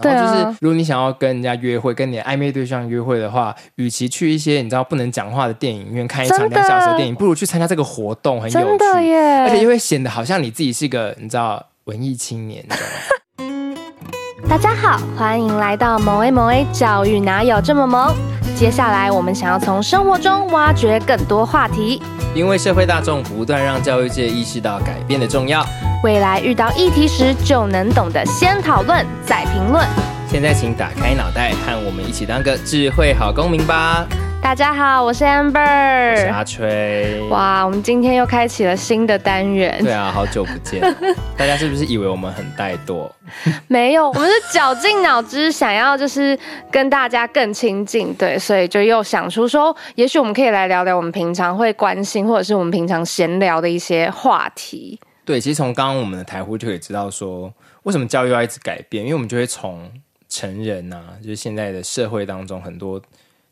然后就是，如果你想要跟人家约会，跟你的暧昧对象约会的话，与其去一些你知道不能讲话的电影院看一场两小时的电影，不如去参加这个活动，很有趣，而且又会显得好像你自己是一个你知道文艺青年，你知道吗？大家好，欢迎来到萌 A 萌 A 教育哪有这么萌？接下来我们想要从生活中挖掘更多话题，因为社会大众不断让教育界意识到改变的重要。未来遇到议题时，就能懂得先讨论再评论。现在，请打开脑袋，和我们一起当个智慧好公民吧。大家好，我是 Amber，我是阿吹。哇，我们今天又开启了新的单元。对啊，好久不见，大家是不是以为我们很怠惰？没有，我们是绞尽脑汁想要就是跟大家更亲近，对，所以就又想出说，也许我们可以来聊聊我们平常会关心，或者是我们平常闲聊的一些话题。对，其实从刚刚我们的台呼就可以知道说，为什么教育要一直改变？因为我们就会从成人啊，就是现在的社会当中很多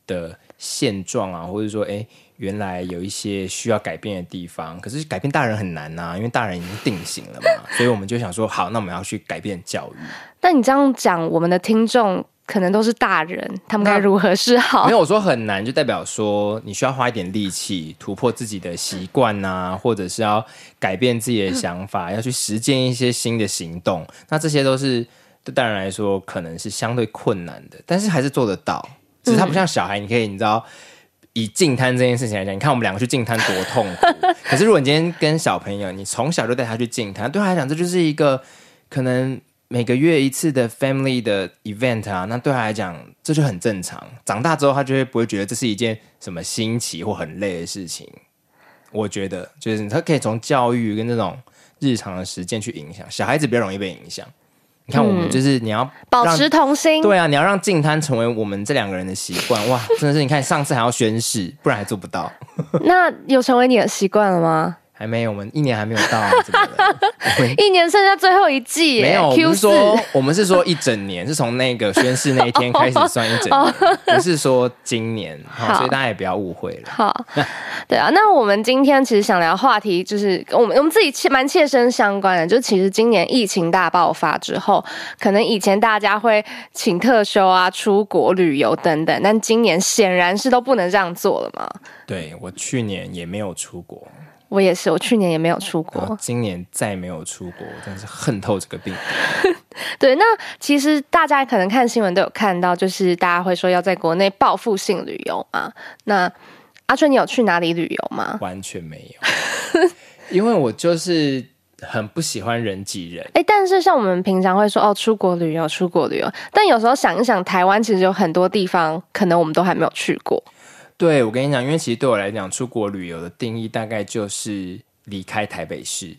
的现状啊，或者说，哎，原来有一些需要改变的地方，可是改变大人很难呐，因为大人已经定型了嘛，所以我们就想说，好，那我们要去改变教育。但你这样讲，我们的听众。可能都是大人，他们该如何是好？没有，我说很难，就代表说你需要花一点力气突破自己的习惯呐，或者是要改变自己的想法，嗯、要去实践一些新的行动。那这些都是对大人来说可能是相对困难的，但是还是做得到。只是他不像小孩，你可以你知道，以进摊这件事情来讲，你看我们两个去进摊多痛苦。可是如果你今天跟小朋友，你从小就带他去进摊，对他来讲，这就是一个可能。每个月一次的 family 的 event 啊，那对他来讲这就很正常。长大之后，他就会不会觉得这是一件什么新奇或很累的事情？我觉得就是他可以从教育跟这种日常的实践去影响小孩子，比较容易被影响。你看，我们就是你要保持童心，对啊，你要让净滩成为我们这两个人的习惯。哇，真的是你看上次还要宣誓，不然还做不到。那有成为你的习惯了吗？还没有，我们一年还没有到，怎么了？一年剩下最后一季，没有。我们说，我们是说一整年，是从那个宣誓那一天开始算一整年，不是说今年。好，所以大家也不要误会了。好，对啊。那我们今天其实想聊话题，就是我们我们自己切蛮切身相关的，就其实今年疫情大爆发之后，可能以前大家会请特休啊、出国旅游等等，但今年显然是都不能这样做了嘛。对，我去年也没有出国。我也是，我去年也没有出国，今年再没有出国，真是恨透这个病。对，那其实大家可能看新闻都有看到，就是大家会说要在国内报复性旅游嘛。那阿春，你有去哪里旅游吗？完全没有，因为我就是很不喜欢人挤人。哎，但是像我们平常会说哦，出国旅游，出国旅游，但有时候想一想，台湾其实有很多地方，可能我们都还没有去过。对，我跟你讲，因为其实对我来讲，出国旅游的定义大概就是离开台北市，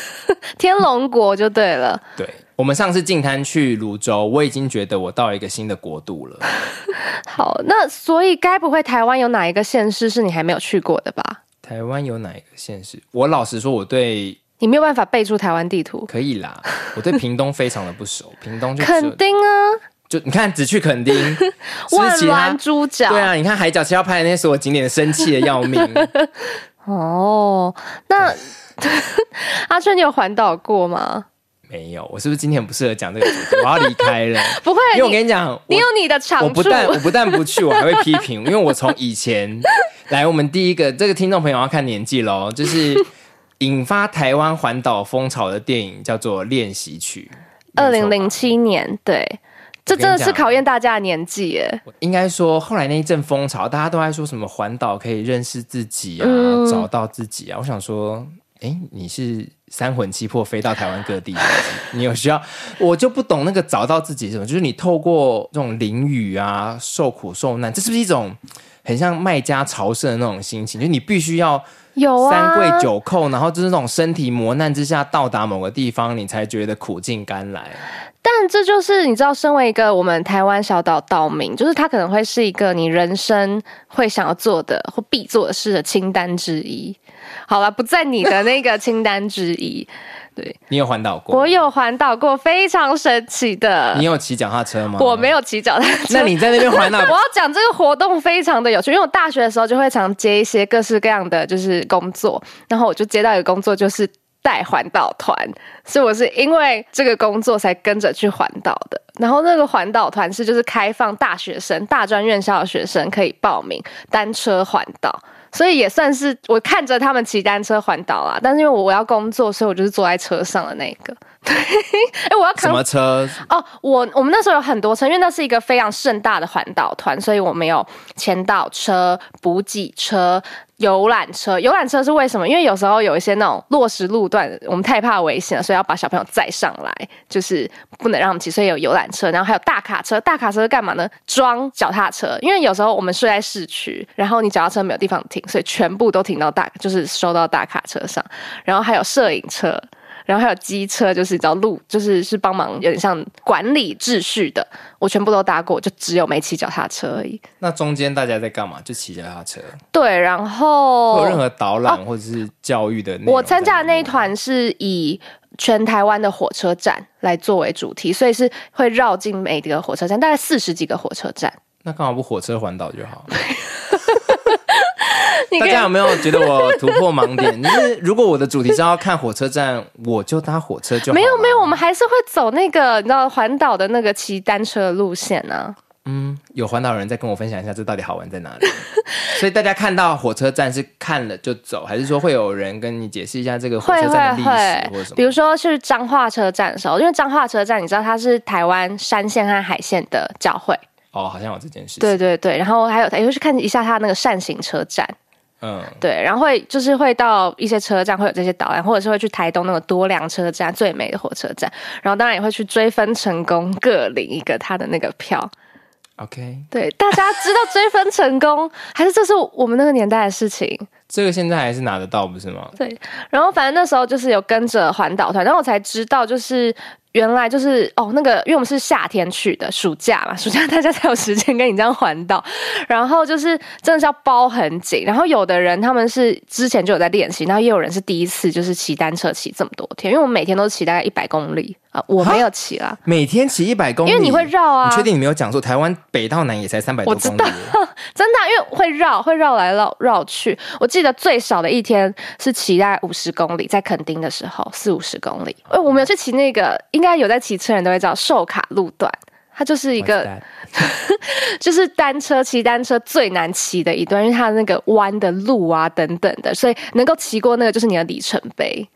天龙国就对了。对，我们上次进滩去泸州，我已经觉得我到了一个新的国度了。好，那所以该不会台湾有哪一个县市是你还没有去过的吧？台湾有哪一个县市？我老实说，我对你没有办法背出台湾地图。可以啦，我对屏东非常的不熟，屏东就肯定啊。就你看，只去垦丁，万峦猪脚，对啊，你看海角七号拍的那些所有景点，生气的要命。哦，那 阿春，你有环岛过吗？没有，我是不是今天不适合讲这个主题？我要离开了。不会，因为我跟你讲，你有你的长处。我不但我不但不去，我还会批评，因为我从以前来，我们第一个这个听众朋友要看年纪喽，就是引发台湾环岛风潮的电影叫做《练习曲》，二零零七年，对。这真的是考验大家的年纪耶。应该说，后来那一阵风潮，大家都在说什么环岛可以认识自己啊，嗯、找到自己啊。我想说，哎，你是三魂七魄飞到台湾各地，你有需要？我就不懂那个找到自己是什么，就是你透过这种淋雨啊，受苦受难，这是不是一种很像卖家朝圣的那种心情？就是你必须要有啊三跪九叩，然后就是那种身体磨难之下到达某个地方，你才觉得苦尽甘来。但这就是你知道，身为一个我们台湾小岛岛民，就是它可能会是一个你人生会想要做的或必做的事的清单之一。好了，不在你的那个清单之一。对，你有环岛过？我有环岛过，非常神奇的。你有骑脚踏车吗？我没有骑脚踏车。那你在那边环岛？我要讲这个活动非常的有趣，因为我大学的时候就会常接一些各式各样的就是工作，然后我就接到一个工作就是。带环岛团，所以我是因为这个工作才跟着去环岛的。然后那个环岛团是就是开放大学生、大专院校的学生可以报名单车环岛。所以也算是我看着他们骑单车环岛啦，但是因为我我要工作，所以我就是坐在车上的那个。对，哎，我要扛什么车？哦，我我们那时候有很多车，因为那是一个非常盛大的环岛团，所以我们有签到车、补给车。游览车，游览车是为什么？因为有时候有一些那种落石路段，我们太怕危险了，所以要把小朋友载上来，就是不能让他们骑，所以有游览车。然后还有大卡车，大卡车是干嘛呢？装脚踏车。因为有时候我们睡在市区，然后你脚踏车没有地方停，所以全部都停到大，就是收到大卡车上。然后还有摄影车。然后还有机车，就是你知道路，就是是帮忙有点像管理秩序的。我全部都搭过，就只有没骑脚踏车而已。那中间大家在干嘛？就骑脚踏车。对，然后有任何导览或者是教育的。我参加的那一团是以全台湾的火车站来作为主题，所以是会绕进每个火车站，大概四十几个火车站。那干嘛不火车环岛就好？大家有没有觉得我突破盲点？就是如果我的主题是要看火车站，我就搭火车就好。没有没有，我们还是会走那个你知道环岛的那个骑单车的路线呢、啊。嗯，有环岛人再跟我分享一下，这到底好玩在哪里？所以大家看到火车站是看了就走，还是说会有人跟你解释一下这个火车站的历史或什么？比如说是彰化车站的时候，因为彰化车站你知道它是台湾山线和海线的交汇。哦，好像有这件事情。对对对，然后还有，也会去看一下它那个扇形车站。嗯，对，然后会就是会到一些车站会有这些导览，或者是会去台东那个多良车站最美的火车站，然后当然也会去追分成功各领一个他的那个票。OK，对，大家知道追分成功，还是这是我们那个年代的事情？这个现在还是拿得到，不是吗？对，然后反正那时候就是有跟着环岛团，然后我才知道就是。原来就是哦，那个，因为我们是夏天去的，暑假嘛，暑假大家才有时间跟你这样环岛，然后就是真的是要包很紧，然后有的人他们是之前就有在练习，然后也有人是第一次就是骑单车骑这么多天，因为我们每天都骑大概一百公里。啊，我没有骑啦，每天骑一百公里，因为你会绕啊。你确定你没有讲错？台湾北到南也才三百多公里。我知道，真的，因为会绕，会绕来绕绕去。我记得最少的一天是骑大概五十公里，在垦丁的时候，四五十公里。哎，我们有去骑那个，应该有在骑车人都会知道寿卡路段，它就是一个，就是单车骑单车最难骑的一段，因为它的那个弯的路啊等等的，所以能够骑过那个就是你的里程碑。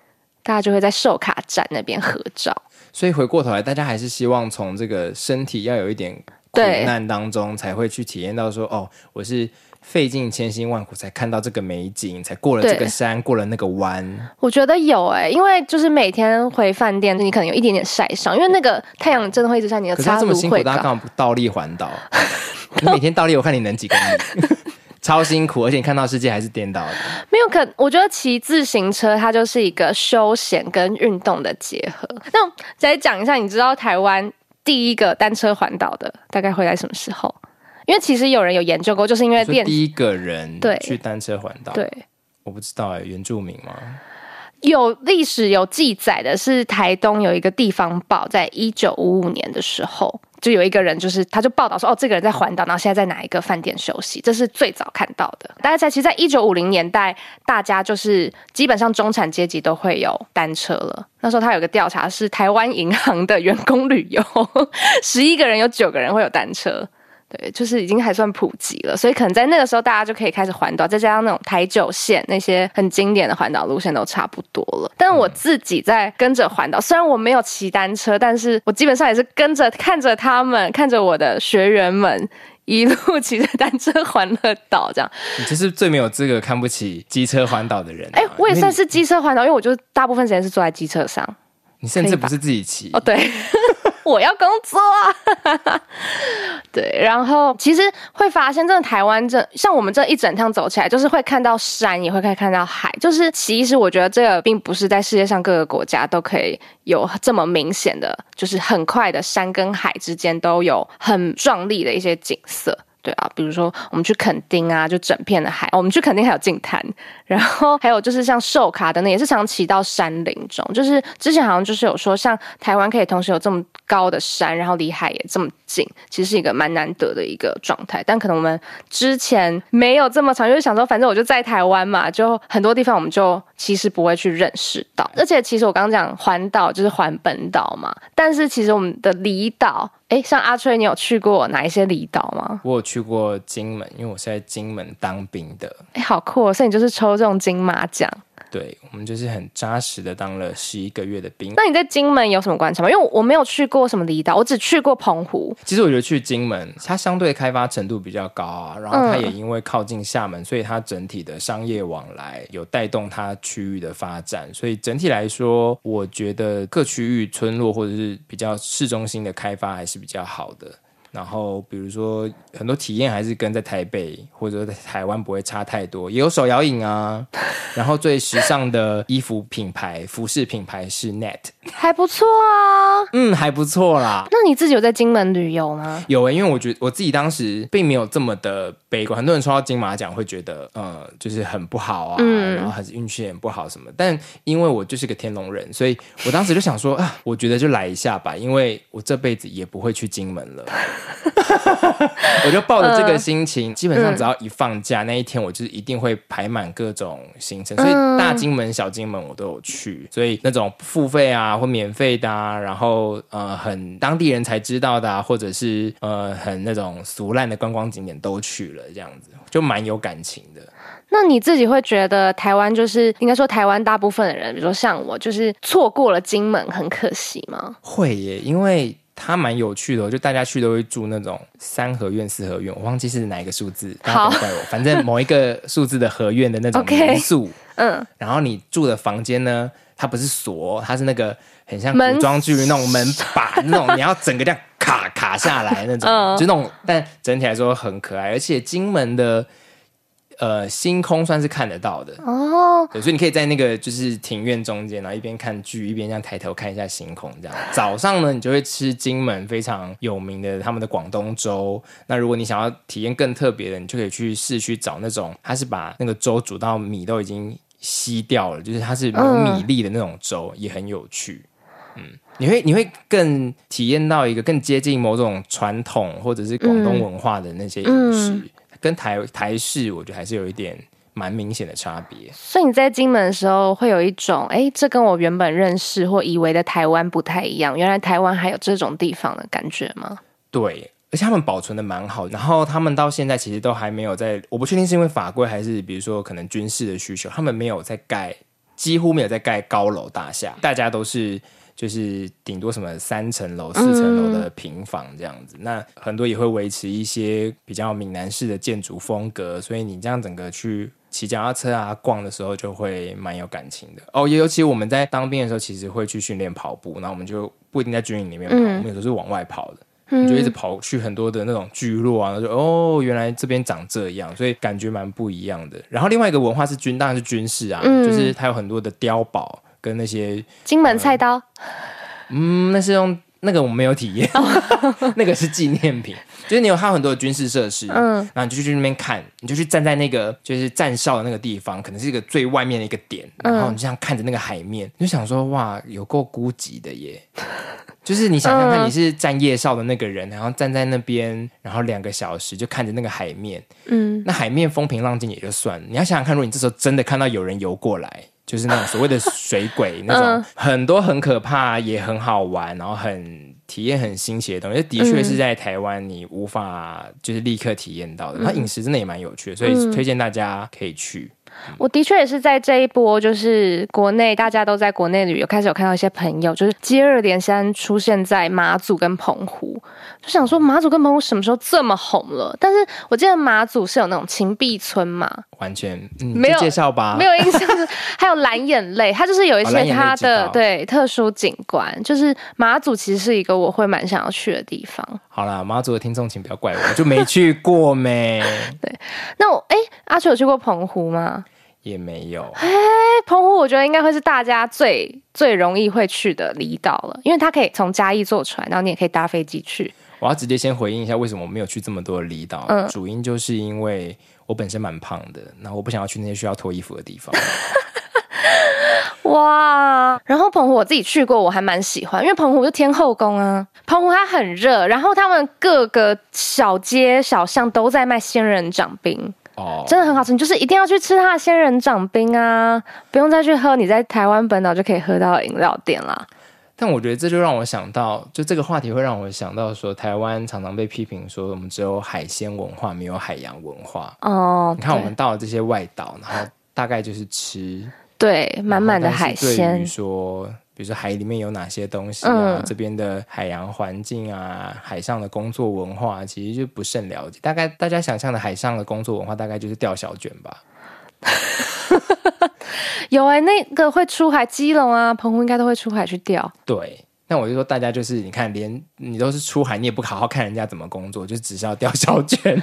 大家就会在寿卡站那边合照。所以回过头来，大家还是希望从这个身体要有一点苦难当中，才会去体验到说，哦，我是费尽千辛万苦才看到这个美景，才过了这个山，过了那个弯。我觉得有哎、欸，因为就是每天回饭店，你可能有一点点晒伤，因为那个太阳真的会一直晒你的。可是他这么辛苦，大家干嘛不倒立环岛？你每天倒立，我看你能几公里？超辛苦，而且你看到世界还是颠倒的。没有可，我觉得骑自行车它就是一个休闲跟运动的结合。那再讲一下，你知道台湾第一个单车环岛的大概会在什么时候？因为其实有人有研究过，就是因为电第一个人对去单车环岛，对，我不知道哎、欸，原住民吗？有历史有记载的是台东有一个地方报，在一九五五年的时候。就有一个人，就是他就报道说，哦，这个人在环岛，然后现在在哪一个饭店休息，这是最早看到的。大家在其实，在一九五零年代，大家就是基本上中产阶级都会有单车了。那时候他有个调查是台湾银行的员工旅游，十一个人有九个人会有单车。对，就是已经还算普及了，所以可能在那个时候，大家就可以开始环岛，再加上那种台九线那些很经典的环岛路线都差不多了。但我自己在跟着环岛，虽然我没有骑单车，但是我基本上也是跟着看着他们，看着我的学员们一路 骑着单车环了岛，这样。你就是最没有资格看不起机车环岛的人啊。哎，我也算是机车环岛，因为我就大部分时间是坐在机车上。你甚至不是自己骑哦？对。我要工作啊，对，然后其实会发现，真的台湾这像我们这一整趟走起来，就是会看到山，也会可以看到海。就是其实我觉得这个并不是在世界上各个国家都可以有这么明显的，就是很快的山跟海之间都有很壮丽的一些景色。对啊，比如说我们去垦丁啊，就整片的海。我们去垦丁还有净滩，然后还有就是像寿卡等等也是常骑到山林中。就是之前好像就是有说，像台湾可以同时有这么高的山，然后离海也这么近，其实是一个蛮难得的一个状态。但可能我们之前没有这么长，就是想说，反正我就在台湾嘛，就很多地方我们就其实不会去认识到。而且其实我刚刚讲环岛就是环本岛嘛，但是其实我们的离岛，哎，像阿吹，你有去过哪一些离岛吗？我有去过金门，因为我是在金门当兵的。哎，好酷哦！所以你就是抽这种金马奖。对，我们就是很扎实的当了十一个月的兵。那你在金门有什么观察吗？因为我没有去过什么离岛，我只去过澎湖。其实我觉得去金门，它相对开发程度比较高啊，然后它也因为靠近厦门，所以它整体的商业往来有带动它区域的发展。所以整体来说，我觉得各区域村落或者是比较市中心的开发还是比较好的。然后，比如说很多体验还是跟在台北或者在台湾不会差太多，也有手摇影啊。然后最时尚的衣服品牌、服饰品牌是 Net，还不错啊。嗯，还不错啦。那你自己有在金门旅游吗？有诶、欸，因为我觉得我自己当时并没有这么的悲观。很多人说到金马奖会觉得，呃，就是很不好啊，嗯、然后还是运气很不好什么。但因为我就是个天龙人，所以我当时就想说啊，我觉得就来一下吧，因为我这辈子也不会去金门了。我就抱着这个心情，呃、基本上只要一放假、嗯、那一天，我就是一定会排满各种行程。所以大金门、小金门我都有去，所以那种付费啊或免费的啊，然后呃很当地人才知道的啊，或者是呃很那种俗烂的观光景点都去了，这样子就蛮有感情的。那你自己会觉得台湾就是应该说台湾大部分的人，比如说像我，就是错过了金门很可惜吗？会耶，因为。它蛮有趣的，就大家去都会住那种三合院、四合院，我忘记是哪一个数字，大家不要怪我。反正某一个数字的合院的那种民宿，嗯，然后你住的房间呢，它不是锁，它是那个很像古装剧那种门把那种，你要整个这样卡卡下来那种，嗯、就那种，但整体来说很可爱，而且金门的。呃，星空算是看得到的哦，对，所以你可以在那个就是庭院中间，然后一边看剧一边这样抬头看一下星空，这样。早上呢，你就会吃金门非常有名的他们的广东粥。那如果你想要体验更特别的，你就可以去市区找那种，它是把那个粥煮到米都已经吸掉了，就是它是有米粒的那种粥，嗯、也很有趣。嗯，你会你会更体验到一个更接近某种传统或者是广东文化的那些饮食。跟台台式，我觉得还是有一点蛮明显的差别。所以你在金门的时候，会有一种，哎，这跟我原本认识或以为的台湾不太一样。原来台湾还有这种地方的感觉吗？对，而且他们保存的蛮好。然后他们到现在其实都还没有在，我不确定是因为法规还是比如说可能军事的需求，他们没有在盖，几乎没有在盖高楼大厦，大家都是。就是顶多什么三层楼、四层楼的平房这样子，嗯、那很多也会维持一些比较闽南式的建筑风格，所以你这样整个去骑脚踏车啊、逛的时候，就会蛮有感情的哦。也尤其我们在当兵的时候，其实会去训练跑步，然后我们就不一定在军营里面跑，嗯、我们有时候是往外跑的，你、就一直跑去很多的那种聚落啊，就哦，原来这边长这样，所以感觉蛮不一样的。然后另外一个文化是军，当然是军事啊，嗯、就是它有很多的碉堡。跟那些金门菜刀，嗯，那是用那个我没有体验，哦、那个是纪念品，就是你有它很多的军事设施，嗯，然后你就去那边看，你就去站在那个就是站哨的那个地方，可能是一个最外面的一个点，然后你就这样看着那个海面，你就想说哇，有够孤寂的耶，就是你想想看，你是站夜哨的那个人，然后站在那边，然后两个小时就看着那个海面，嗯，那海面风平浪静也就算了，你要想想看，如果你这时候真的看到有人游过来。就是那种所谓的水鬼，那种很多很可怕，也很好玩，然后很体验很新奇的东西，的确是在台湾你无法就是立刻体验到的。它饮食真的也蛮有趣的，所以推荐大家可以去。我的确也是在这一波，就是国内大家都在国内旅游，开始有看到一些朋友，就是接二连三出现在马祖跟澎湖，就想说马祖跟澎湖什么时候这么红了？但是我记得马祖是有那种芹壁村嘛，完全、嗯、没有介绍吧？没有印象是，还有蓝眼泪，它就是有一些它的、哦、对特殊景观，就是马祖其实是一个我会蛮想要去的地方。好啦，马祖的听众请不要怪我，就没去过没。对，那我哎，阿秋有去过澎湖吗？也没有。哎，澎湖我觉得应该会是大家最最容易会去的离岛了，因为它可以从嘉义坐船，然后你也可以搭飞机去。我要直接先回应一下，为什么我没有去这么多的离岛？嗯，主因就是因为我本身蛮胖的，然后我不想要去那些需要脱衣服的地方。哇，然后澎湖我自己去过，我还蛮喜欢，因为澎湖是天后宫啊。澎湖它很热，然后他们各个小街小巷都在卖仙人掌冰。哦，真的很好吃。你就是一定要去吃它的仙人掌冰啊，不用再去喝你在台湾本岛就可以喝到饮料店啦。但我觉得这就让我想到，就这个话题会让我想到说，台湾常常被批评说我们只有海鲜文化，没有海洋文化。哦，你看我们到了这些外岛，然后大概就是吃，对，满满的海鲜。对于说，比如说海里面有哪些东西啊，嗯、这边的海洋环境啊，海上的工作文化，其实就不甚了解。大概大家想象的海上的工作文化，大概就是钓小卷吧。有哎、欸，那个会出海，基隆啊、澎湖应该都会出海去钓。对，那我就说大家就是，你看，连你都是出海，你也不好好看人家怎么工作，就只是要钓小卷。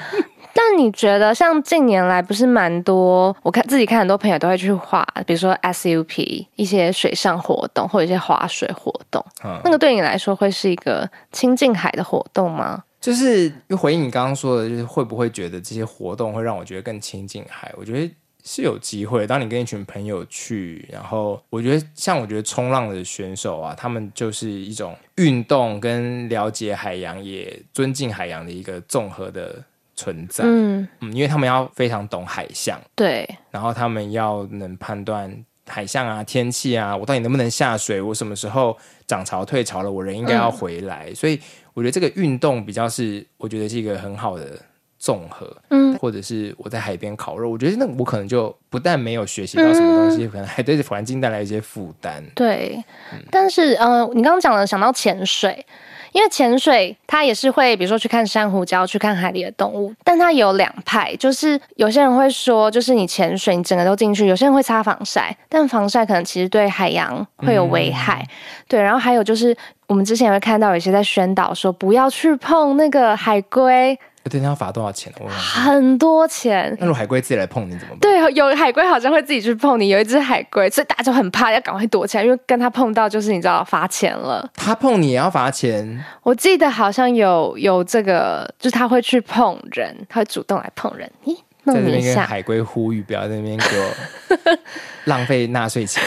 但你觉得，像近年来不是蛮多，我看自己看很多朋友都会去画，比如说 SUP 一些水上活动，或者一些划水活动。嗯，那个对你来说会是一个亲近海的活动吗？就是又回应你刚刚说的，就是会不会觉得这些活动会让我觉得更亲近海？我觉得。是有机会，当你跟一群朋友去，然后我觉得像我觉得冲浪的选手啊，他们就是一种运动跟了解海洋，也尊敬海洋的一个综合的存在。嗯嗯，因为他们要非常懂海象，对，然后他们要能判断海象啊、天气啊，我到底能不能下水，我什么时候涨潮退潮了，我人应该要回来。嗯，所以我觉得这个运动比较是，我觉得是一个很好的。综合，嗯，或者是我在海边烤肉，我觉得那我可能就不但没有学习到什么东西，嗯、可能还对环境带来一些负担。对，嗯、但是呃，你刚刚讲了，想到潜水，因为潜水它也是会，比如说去看珊瑚礁，去看海里的动物，但它有两派，就是有些人会说，就是你潜水，你整个都进去，有些人会擦防晒，但防晒可能其实对海洋会有危害。嗯、对，然后还有就是，我们之前也会看到有些在宣导说，不要去碰那个海龟。对，那要罚多少钱？很多钱。那如果海龟自己来碰你怎么办？对，有海龟好像会自己去碰你。有一只海龟，所以大家就很怕，要赶快躲起来，因为跟他碰到就是你知道罚钱了。他碰你也要罚钱？我记得好像有有这个，就是他会去碰人，他会主动来碰人。咦？在这边跟海龟呼吁，不要在那边给我 浪费纳税钱。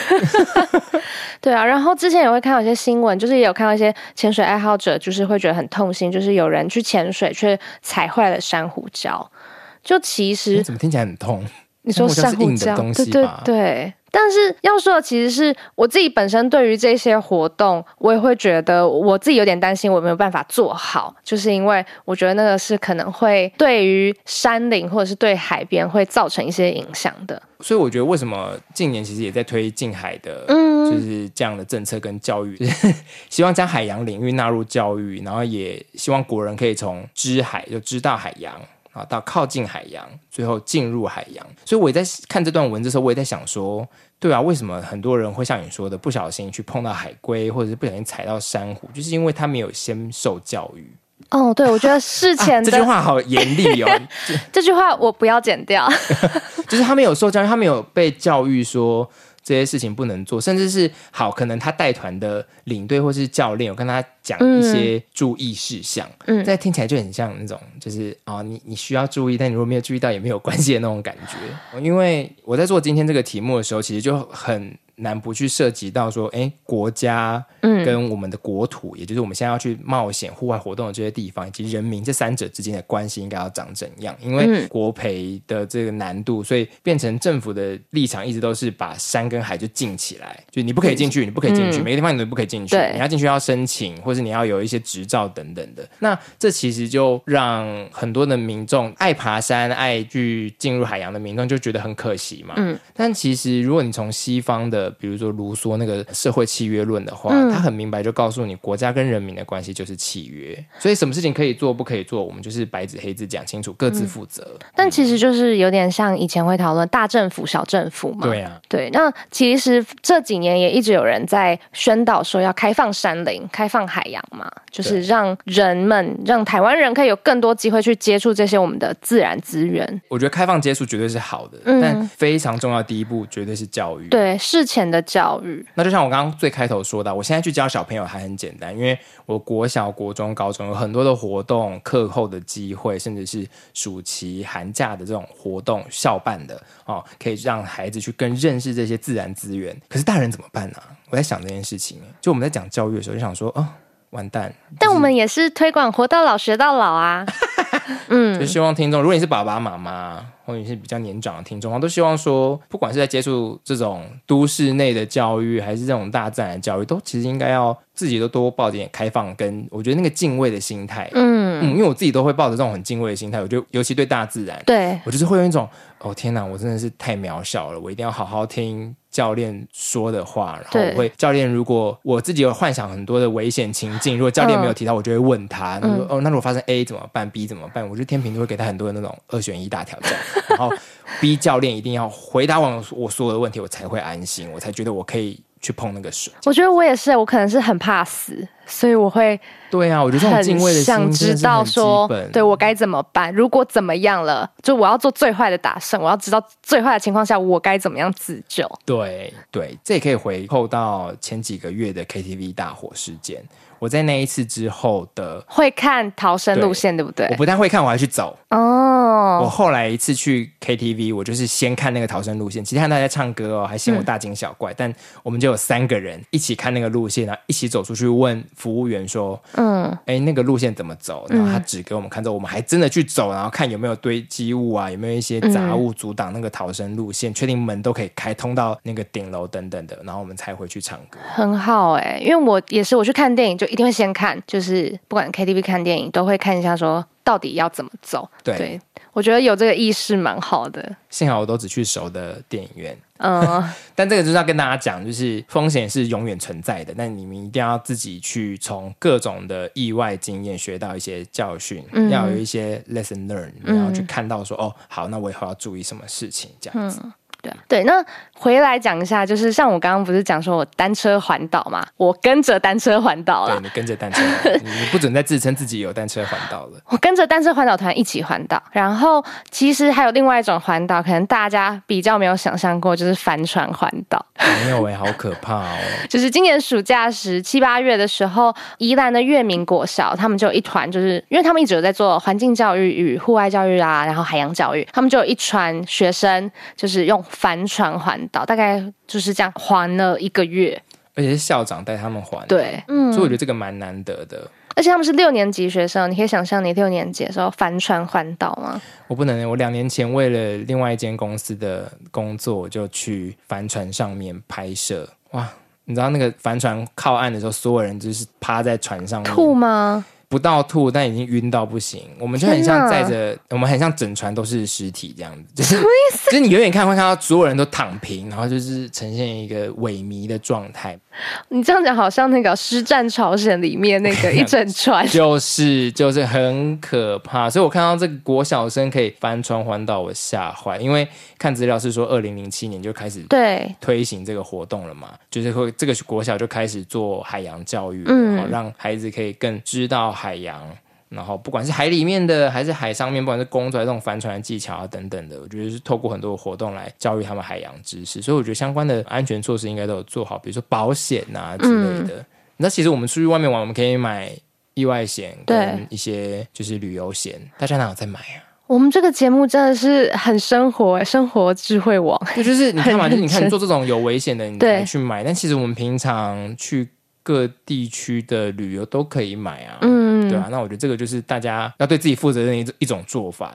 对啊，然后之前也会看到一些新闻，就是也有看到一些潜水爱好者，就是会觉得很痛心，就是有人去潜水却踩坏了珊瑚礁。就其实怎么听起来很痛？你说珊瑚礁？对对对。但是要说的其实是我自己本身对于这些活动，我也会觉得我自己有点担心，我没有办法做好，就是因为我觉得那个是可能会对于山林或者是对海边会造成一些影响的。所以我觉得为什么近年其实也在推近海的，嗯，就是这样的政策跟教育，就是 希望将海洋领域纳入教育，然后也希望国人可以从知海就知道海洋。啊，到靠近海洋，最后进入海洋。所以我也在看这段文字的时候，我也在想说，对啊，为什么很多人会像你说的，不小心去碰到海龟，或者是不小心踩到珊瑚，就是因为他没有先受教育。哦，对，我觉得事前这句话好严厉哦。这句话我不要剪掉，就是他没有受教育，他没有被教育说。这些事情不能做，甚至是好，可能他带团的领队或是教练有跟他讲一些注意事项，嗯，这听起来就很像那种，就是啊、哦，你你需要注意，但你如果没有注意到也没有关系的那种感觉。因为我在做今天这个题目的时候，其实就很。难不去涉及到说，哎，国家跟我们的国土，嗯、也就是我们现在要去冒险户外活动的这些地方，以及人民这三者之间的关系应该要长怎样？因为国培的这个难度，所以变成政府的立场一直都是把山跟海就禁起来，就你不可以进去，你不可以进去，嗯、每个地方你都不可以进去，你要进去要申请，或是你要有一些执照等等的。那这其实就让很多的民众爱爬山、爱去进入海洋的民众就觉得很可惜嘛。嗯，但其实如果你从西方的比如说卢梭那个社会契约论的话，嗯、他很明白就告诉你，国家跟人民的关系就是契约，所以什么事情可以做，不可以做，我们就是白纸黑字讲清楚，各自负责。嗯、但其实就是有点像以前会讨论大政府、小政府嘛。对啊，对。那其实这几年也一直有人在宣导说要开放山林、开放海洋嘛，就是让人们、让台湾人可以有更多机会去接触这些我们的自然资源。我觉得开放接触绝对是好的，嗯、但非常重要的第一步绝对是教育。对，事前的教育。那就像我刚刚最开头说的，我现在去教小朋友还很简单，因为我国小、国中、高中有很多的活动、课后的机会，甚至是暑期、寒假的这种活动，校办的哦，可以让孩子去更认识这些自然资源。可是大人怎么办呢？我在想这件事情，就我们在讲教育的时候，就想说，哦，完蛋。但我们也是推广活到老学到老啊。嗯，就希望听众，如果你是爸爸妈妈，或者你是比较年长的听众，我都希望说，不管是在接触这种都市内的教育，还是这种大自然的教育，都其实应该要自己都多抱点开放，跟我觉得那个敬畏的心态。嗯嗯，因为我自己都会抱着这种很敬畏的心态，我觉得尤其对大自然，对我就是会用一种，哦天哪，我真的是太渺小了，我一定要好好听教练说的话，然后我会教练，如果我自己有幻想很多的危险情境，如果教练没有提到，我就会问他，嗯、说哦，那如果发生 A 怎么办，B 怎么办？我觉得天平都会给他很多的那种二选一大挑战，然后 B 教练一定要回答完我所有的问题，我才会安心，我才觉得我可以去碰那个水。我觉得我也是，我可能是很怕死，所以我会对啊，我觉得这种敬畏的心想知道说，对我该怎么办？如果怎么样了，就我要做最坏的打算，我要知道最坏的情况下我该怎么样自救。对对，这也可以回扣到前几个月的 KTV 大火事件。我在那一次之后的会看逃生路线，对，对不对？我不但会看，我还去走哦。我后来一次去 KTV，我就是先看那个逃生路线，其实看大家唱歌哦，还嫌我大惊小怪。嗯、但我们就有三个人一起看那个路线，然后一起走出去问服务员说：“嗯，哎，那个路线怎么走？”然后他指给我们看之后，我们还真的去走，然后看有没有堆积物啊，有没有一些杂物阻挡那个逃生路线，确定门都可以开通到那个顶楼等等的，然后我们才回去唱歌。很好哎、欸，因为我也是我去看电影就。一定会先看，就是不管 KTV 看电影，都会看一下说到底要怎么走。对，对我觉得有这个意识蛮好的。幸好我都只去熟的电影院。嗯，但这个就是要跟大家讲，就是风险是永远存在的，但你们一定要自己去从各种的意外经验学到一些教训，嗯、要有一些 lesson learn，然后去看到说、嗯、哦，好，那我以后要注意什么事情，这样子。嗯对对，那回来讲一下，就是像我刚刚不是讲说我单车环岛嘛，我跟着单车环岛了。对，你跟着单车，你不准再自称自己有单车环岛了。我跟着单车环岛团一起环岛，然后其实还有另外一种环岛，可能大家比较没有想象过，就是帆船环岛。没有哎，好可怕哦！就是今年暑假时七八月的时候，宜兰的月明国小，他们就有一团，就是因为他们一直有在做环境教育与户外教育啊，然后海洋教育，他们就有一船学生，就是用。帆船环岛，大概就是这样环了一个月，而且是校长带他们环。对，嗯，所以我觉得这个蛮难得的。而且他们是六年级学生，你可以想象你六年级的时候帆船环岛吗？我不能，我两年前为了另外一间公司的工作，我就去帆船上面拍摄。哇，你知道那个帆船靠岸的时候，所有人就是趴在船上面吐吗？不到吐，但已经晕到不行。我们就很像载着，我们很像整船都是尸体这样子，就是什么意思？就是你远远看会看到所有人都躺平，然后就是呈现一个萎靡的状态。你这样讲好像那个《师战朝鲜》里面那个一整船，就是就是很可怕。所以我看到这个国小生可以翻船环岛，我吓坏。因为看资料是说，二零零七年就开始对推行这个活动了嘛，就是会这个国小就开始做海洋教育，嗯，然后让孩子可以更知道海洋。然后不管是海里面的还是海上面，不管是工作还是这种帆船的技巧啊等等的，我觉得是透过很多的活动来教育他们海洋知识。所以我觉得相关的安全措施应该都有做好，比如说保险啊之类的。那、嗯、其实我们出去外面玩，我们可以买意外险跟一些就是旅游险。大家哪有在买啊？我们这个节目真的是很生活，生活智慧网。对，就是你看嘛，就是你看你做这种有危险的，你才去买。但其实我们平常去各地区的旅游都可以买啊。嗯。对啊，那我觉得这个就是大家要对自己负责任的一种一种做法。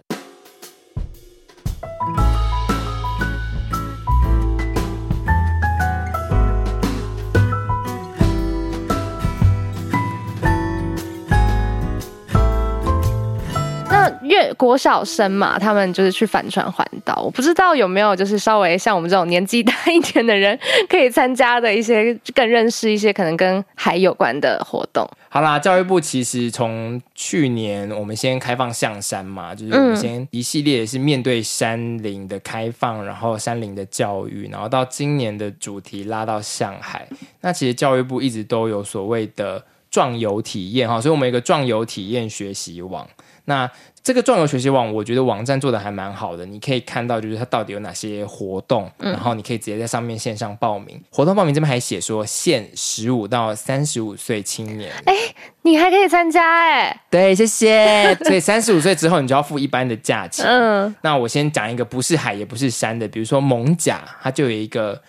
越国小生嘛，他们就是去帆船环岛。我不知道有没有就是稍微像我们这种年纪大一点的人可以参加的一些，更认识一些可能跟海有关的活动。好啦，教育部其实从去年我们先开放象山嘛，就是我们先一系列是面对山林的开放，然后山林的教育，然后到今年的主题拉到向海。那其实教育部一直都有所谓的壮游体验哈，所以我们有一个壮游体验学习网。那这个壮游学习网，我觉得网站做的还蛮好的。你可以看到，就是它到底有哪些活动，嗯、然后你可以直接在上面线上报名。活动报名这边还写说，限十五到三十五岁青年。哎，你还可以参加哎？对，谢谢。所以三十五岁之后，你就要付一般的价钱。嗯，那我先讲一个不是海也不是山的，比如说蒙甲，它就有一个。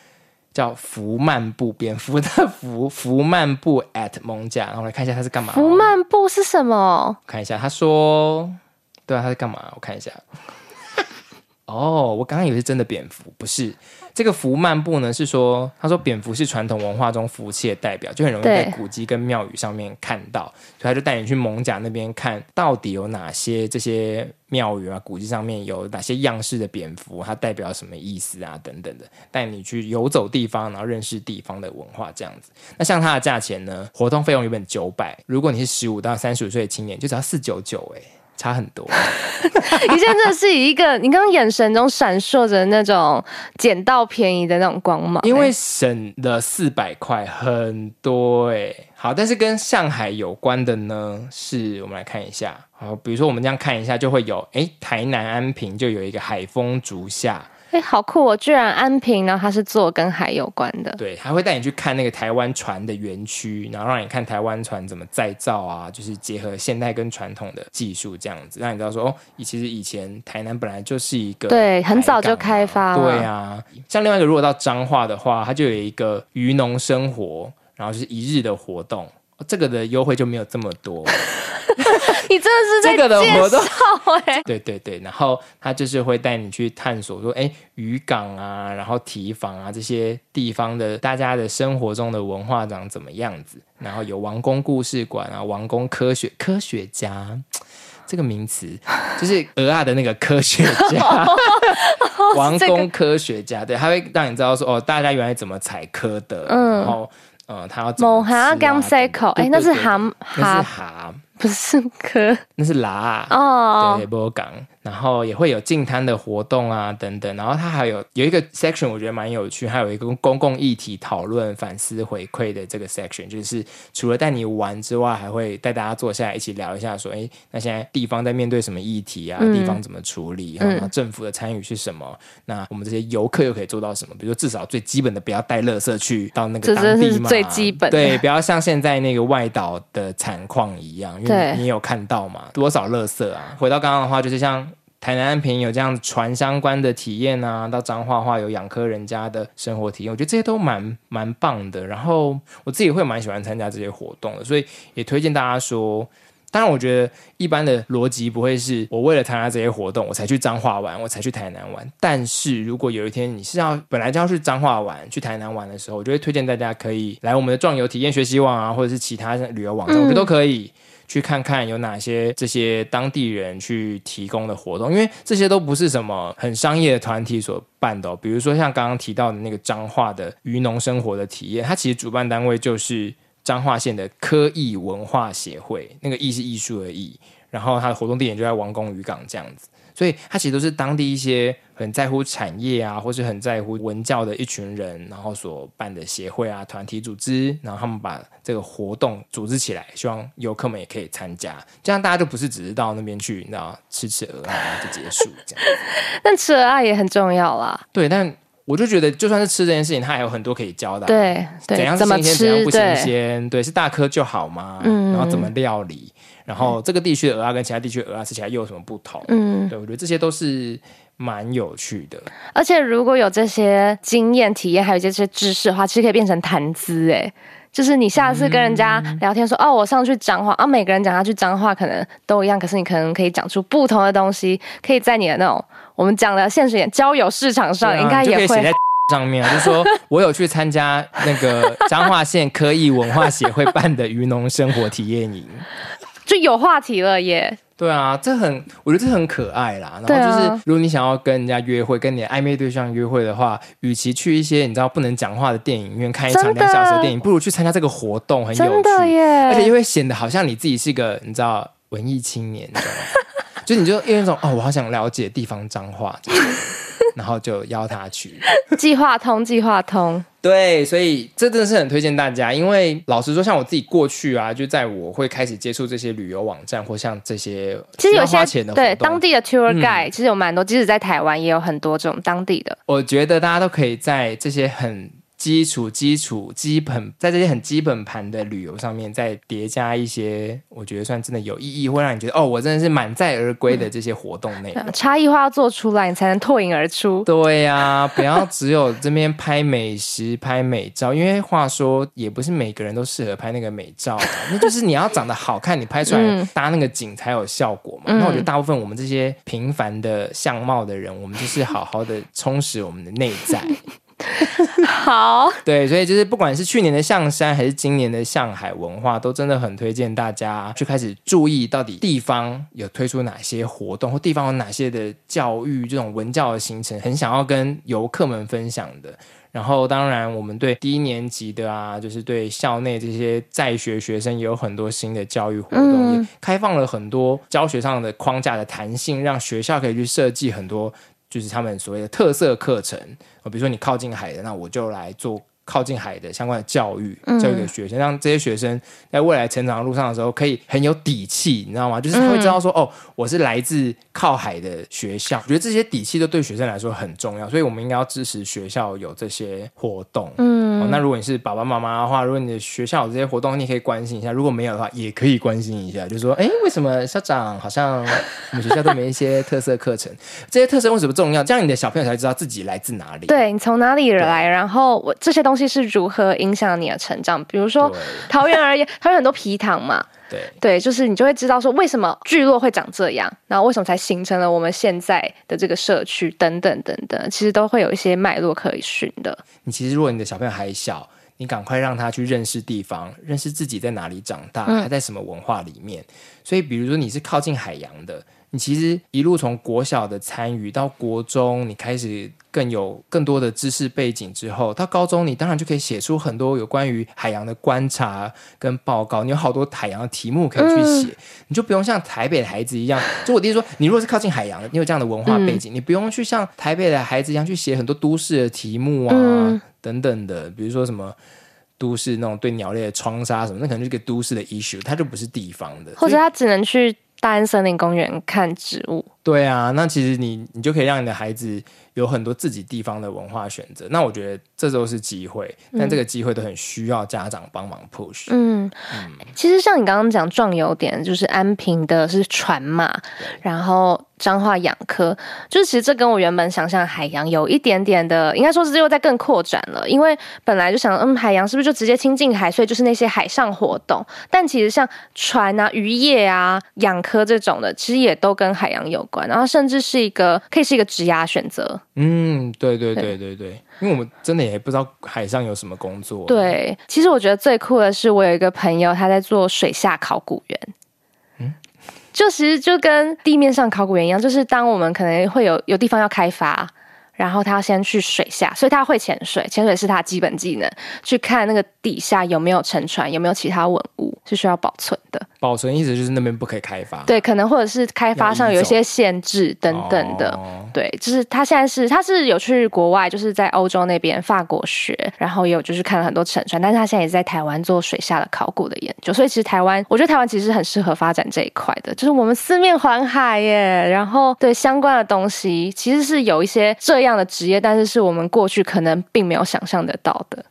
叫福漫步，蝙蝠的福，福漫步 at 蒙甲，然后来看一下他是干嘛？福漫步是什么？看一下，他说，对啊，他是干嘛？我看一下。哦，我刚刚以为是真的蝙蝠，不是。这个福漫步呢，是说他说蝙蝠是传统文化中福气的代表，就很容易在古迹跟庙宇上面看到，所以他就带你去艋舺那边看到底有哪些这些庙宇啊、古迹上面有哪些样式的蝙蝠，它代表什么意思啊等等的，带你去游走地方，然后认识地方的文化这样子。那像它的价钱呢，活动费用原本九百，如果你是十五到三十五岁的青年，就只要四九九哎。差很多，你现在真的是以一个你刚刚眼神中闪烁着那种捡到便宜的那种光芒，因为省了四百块，很多哎。好，但是跟上海有关的呢，是我们来看一下。好，比如说我们这样看一下，就会有哎，台南安平就有一个海风竹下。哎，好酷哦！居然安平呢，它是做跟海有关的。对，还会带你去看那个台湾船的园区，然后让你看台湾船怎么再造啊，就是结合现代跟传统的技术这样子，让你知道说哦，其实以前台南本来就是一个对，很早就开发了。对啊，像另外一个，如果到彰化的话，它就有一个渔农生活，然后就是一日的活动，这个的优惠就没有这么多。你真的是在这个的活动 哎，对对对，然后他就是会带你去探索说，哎，渔港啊，然后提防啊这些地方的大家的生活中的文化长怎么样子，然后有王宫故事馆啊，王宫科学科学家 这个名词就是蚵仔的那个科学家，王宫科学家，对，他会让你知道说，哦，大家原来怎么采科的，嗯、然后呃，它要猛蛤刚塞壳，哎，那是蛤蛤。不是壳，那是拉哦，对，波港。然后也会有净滩的活动啊，等等。然后它还有有一个 section，我觉得蛮有趣，还有一个公共议题讨论、反思、回馈的这个 section，就是除了带你玩之外，还会带大家坐下来一起聊一下，说，哎，那现在地方在面对什么议题啊？嗯、地方怎么处理？然后政府的参与是什么？嗯、那我们这些游客又可以做到什么？比如说，至少最基本的，不要带垃圾去到那个当地嘛，最基本对，不要像现在那个外岛的惨况一样，因为你，你有看到嘛，多少垃圾啊？回到刚刚的话，就是像。台南安平有这样船相关的体验啊，到彰化话有养科人家的生活体验，我觉得这些都蛮蛮棒的。然后我自己会蛮喜欢参加这些活动的，所以也推荐大家说。当然，我觉得一般的逻辑不会是我为了参加这些活动我才去彰化玩，我才去台南玩。但是如果有一天你是要本来就要去彰化玩、去台南玩的时候，我就会推荐大家可以来我们的壮游体验学习网啊，或者是其他旅游网站，我觉得都可以。去看看有哪些这些当地人去提供的活动，因为这些都不是什么很商业的团体所办的。比如说像刚刚提到的那个彰化的渔农生活的体验，它其实主办单位就是彰化县的科艺文化协会，那个艺是艺术的艺，然后它的活动地点就在王宫渔港这样子。所以，它其实都是当地一些很在乎产业啊，或是很在乎文教的一群人，然后所办的协会啊、团体组织，然后他们把这个活动组织起来，希望游客们也可以参加，这样大家就不是只是到那边去，你知道，吃吃鹅啊就结束这样。但吃鹅啊也很重要啦。对，但我就觉得，就算是吃这件事情，它还有很多可以教的、啊。对，对怎样是新鲜，怎样不新鲜？对，对，是大颗就好吗？嗯，然后怎么料理？然后这个地区的鹅啊跟其他地区的蚵仔吃起来又有什么不同？嗯，对，我觉得这些都是蛮有趣的。而且如果有这些经验、体验，还有这些知识的话，其实可以变成谈资。哎，就是你下次跟人家聊天说：“嗯、哦，我上去脏话。”啊，每个人讲下去脏话可能都一样，可是你可能可以讲出不同的东西，可以在你的那种我们讲的现实点交友市场上，应该也会写在 上面。就是说我有去参加那个彰化县科艺文化协会办的渔农生活体验营。就有话题了耶！对啊，这很，我觉得这很可爱啦。然后就是，如果你想要跟人家约会，跟你的暧昧对象约会的话，与其去一些你知道不能讲话的电影院看一场两小时的电影，不如去参加这个活动，很有趣，真的耶，而且又会显得好像你自己是一个你知道文艺青年，你知道吗？就你就因为那种哦，我好想了解地方脏话。然后就邀他去，计划通，计划通。对，所以这真的是很推荐大家，因为老实说，像我自己过去啊，就在我会开始接触这些旅游网站，或像这些其实有花钱的对当地的 tour guide，、嗯、其实有蛮多，即使在台湾也有很多这种当地的。我觉得大家都可以在这些很基础、基础、基本，在这些很基本盘的旅游上面，再叠加一些我觉得算真的有意义，会让你觉得哦，我真的是满载而归的这些活动内容。嗯、差异化要做出来，你才能脱颖而出。对呀、啊，不要只有这边拍美食、拍美照，因为话说也不是每个人都适合拍那个美照，那就是你要长得好看，你拍出来搭那个景才有效果嘛。嗯、那我觉得大部分我们这些平凡的相貌的人，我们就是好好的充实我们的内在。好，对，所以就是不管是去年的象山还是今年的上海文化，都真的很推荐大家去开始注意到底地方有推出哪些活动，或地方有哪些的教育这种文教的行程，很想要跟游客们分享的。然后，当然我们对低年级的啊，就是对校内这些在学学生也有很多新的教育活动，也开放了很多教学上的框架的弹性，让学校可以去设计很多。就是他们所谓的特色课程，比如说你靠近海的，那我就来做。靠近海的相关的教育，教育给学生，让这些学生在未来成长的路上的时候，可以很有底气，你知道吗？就是他会知道说，哦，我是来自靠海的学校。我觉得这些底气都对学生来说很重要，所以我们应该要支持学校有这些活动。嗯、哦，那如果你是爸爸妈妈的话，如果你的学校有这些活动，你可以关心一下；如果没有的话，也可以关心一下，就是说，哎，为什么校长好像我们学校都没一些特色课程？这些特色为什么重要？这样你的小朋友才知道自己来自哪里。对，你从哪里来，然后我这些东西。是如何影响你的成长？比如说桃园而言，它有很多皮糖嘛，对对，就是你就会知道说为什么聚落会长这样，然后为什么才形成了我们现在的这个社区等等等等，其实都会有一些脉络可以寻的。你其实如果你的小朋友还小，你赶快让他去认识地方，认识自己在哪里长大，他在什么文化里面。嗯、所以，比如说你是靠近海洋的。你其实一路从国小的参与到国中，你开始更有更多的知识背景之后，到高中你当然就可以写出很多有关于海洋的观察跟报告。你有好多海洋的题目可以去写，嗯、你就不用像台北的孩子一样。就我弟说，你如果是靠近海洋的，你有这样的文化背景，嗯、你不用去像台北的孩子一样去写很多都市的题目啊、嗯、等等的，比如说什么都市那种对鸟类的窗纱什么，那可能就是个都市的 issue，它就不是地方的，或者他只能去。大安森林公园看植物，对啊，那其实你你就可以让你的孩子有很多自己地方的文化选择。那我觉得这都是机会，但这个机会都很需要家长帮忙 push。嗯嗯，其实像你刚刚讲壮游点，就是安平的是船嘛，然后。彰化养科，就是其实这跟我原本想象海洋有一点点的，应该说是又在更扩展了。因为本来就想，嗯，海洋是不是就直接亲近海，所以就是那些海上活动。但其实像船啊、渔业啊、养科这种的，其实也都跟海洋有关，然后甚至是一个可以是一个职涯选择。嗯，对对对对对，对，因为我们真的也不知道海上有什么工作。对，其实我觉得最酷的是，我有一个朋友他在做水下考古员。就其实就跟地面上考古员一样，就是当我们可能会有有地方要开发，然后他要先去水下，所以他会潜水，潜水是他基本技能，去看那个底下有没有沉船，有没有其他文物是需要保存的。保存意思就是那边不可以开发，对，可能或者是开发上有一些限制等等的，哦、对，就是他现在是他是有去国外，就是在欧洲那边法国学，然后也有就是看了很多沉船，但是他现在也在台湾做水下的考古的研究，所以其实台湾，我觉得台湾其实很适合发展这一块的，就是我们四面环海耶，然后对相关的东西其实是有一些这样的职业，但是是我们过去可能并没有想象得到的。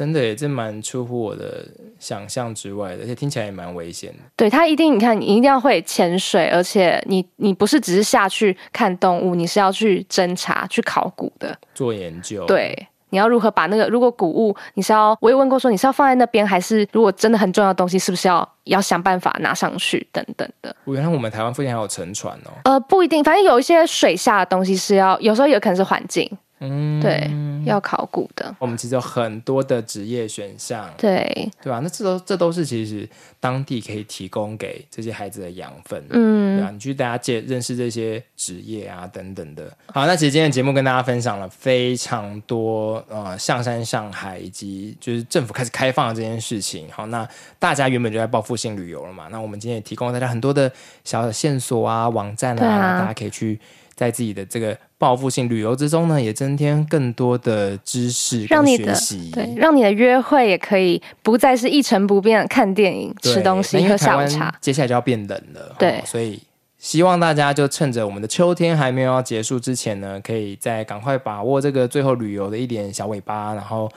真的也这蛮出乎我的想象之外的，而且听起来也蛮危险的。对，他一定，你看，你一定要会潜水，而且你你不是只是下去看动物，你是要去侦查、去考古的，做研究。对，你要如何把那个如果古物，你是要我也问过说你是要放在那边，还是如果真的很重要的东西，是不是要要想办法拿上去等等的？原来我们台湾附近还有沉船哦。呃，不一定，反正有一些水下的东西是要，有时候有可能是环境。嗯，对，要考古的。我们其实有很多的职业选项，对，对吧？那这都这都是其实当地可以提供给这些孩子的养分，嗯，对吧？你去大家介认识这些职业啊，等等的。好，那其实今天的节目跟大家分享了非常多呃，象山上海以及就是政府开始开放的这件事情。好，那大家原本就在报复性旅游了嘛，那我们今天也提供了大家很多的小的线索啊，网站啊，啊大家可以去。在自己的这个报复性旅游之中呢，也增添更多的知识，让你的对，让你的约会也可以不再是一成不变的看电影、吃东西、喝下午茶。接下来就要变冷了，对、哦，所以希望大家就趁着我们的秋天还没有要结束之前呢，可以再赶快把握这个最后旅游的一点小尾巴，然后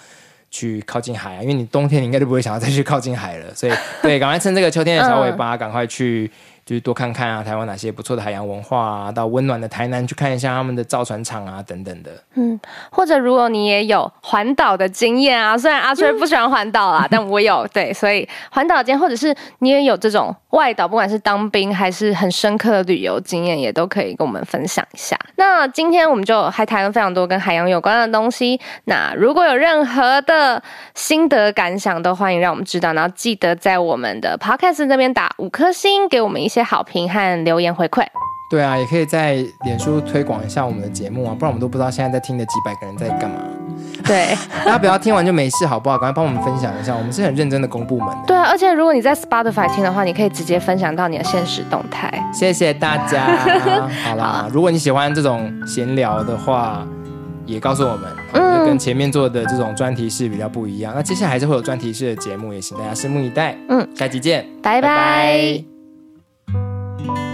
去靠近海啊，因为你冬天你应该就不会想要再去靠近海了，所以对，赶快趁这个秋天的小尾巴，赶快去。就是多看看啊，台湾哪些不错的海洋文化啊，到温暖的台南去看一下他们的造船厂啊，等等的。嗯，或者如果你也有环岛的经验啊，虽然阿吹不喜欢环岛啦，但我有，对，所以环岛经验，或者是你也有这种外岛，不管是当兵还是很深刻的旅游经验，也都可以跟我们分享一下。那今天我们就还谈了非常多跟海洋有关的东西。那如果有任何的心得感想，都欢迎让我们知道。然后记得在我们的 Podcast 那边打五颗星，给我们一些好评和留言回馈。对啊，也可以在脸书推广一下我们的节目啊，不然我们都不知道现在在听的几百个人在干嘛。对，大家不要听完就没事，好不好？赶快帮我们分享一下，我们是很认真的公部门的。对啊，而且如果你在 Spotify 听的话，你可以直接分享到你的现实动态。谢谢大家。好啦，好，如果你喜欢这种闲聊的话，也告诉我们，嗯，跟前面做的这种专题式比较不一样。那接下来还是会有专题式的节目，也请大家拭目以待。嗯，下期见，拜拜。拜拜。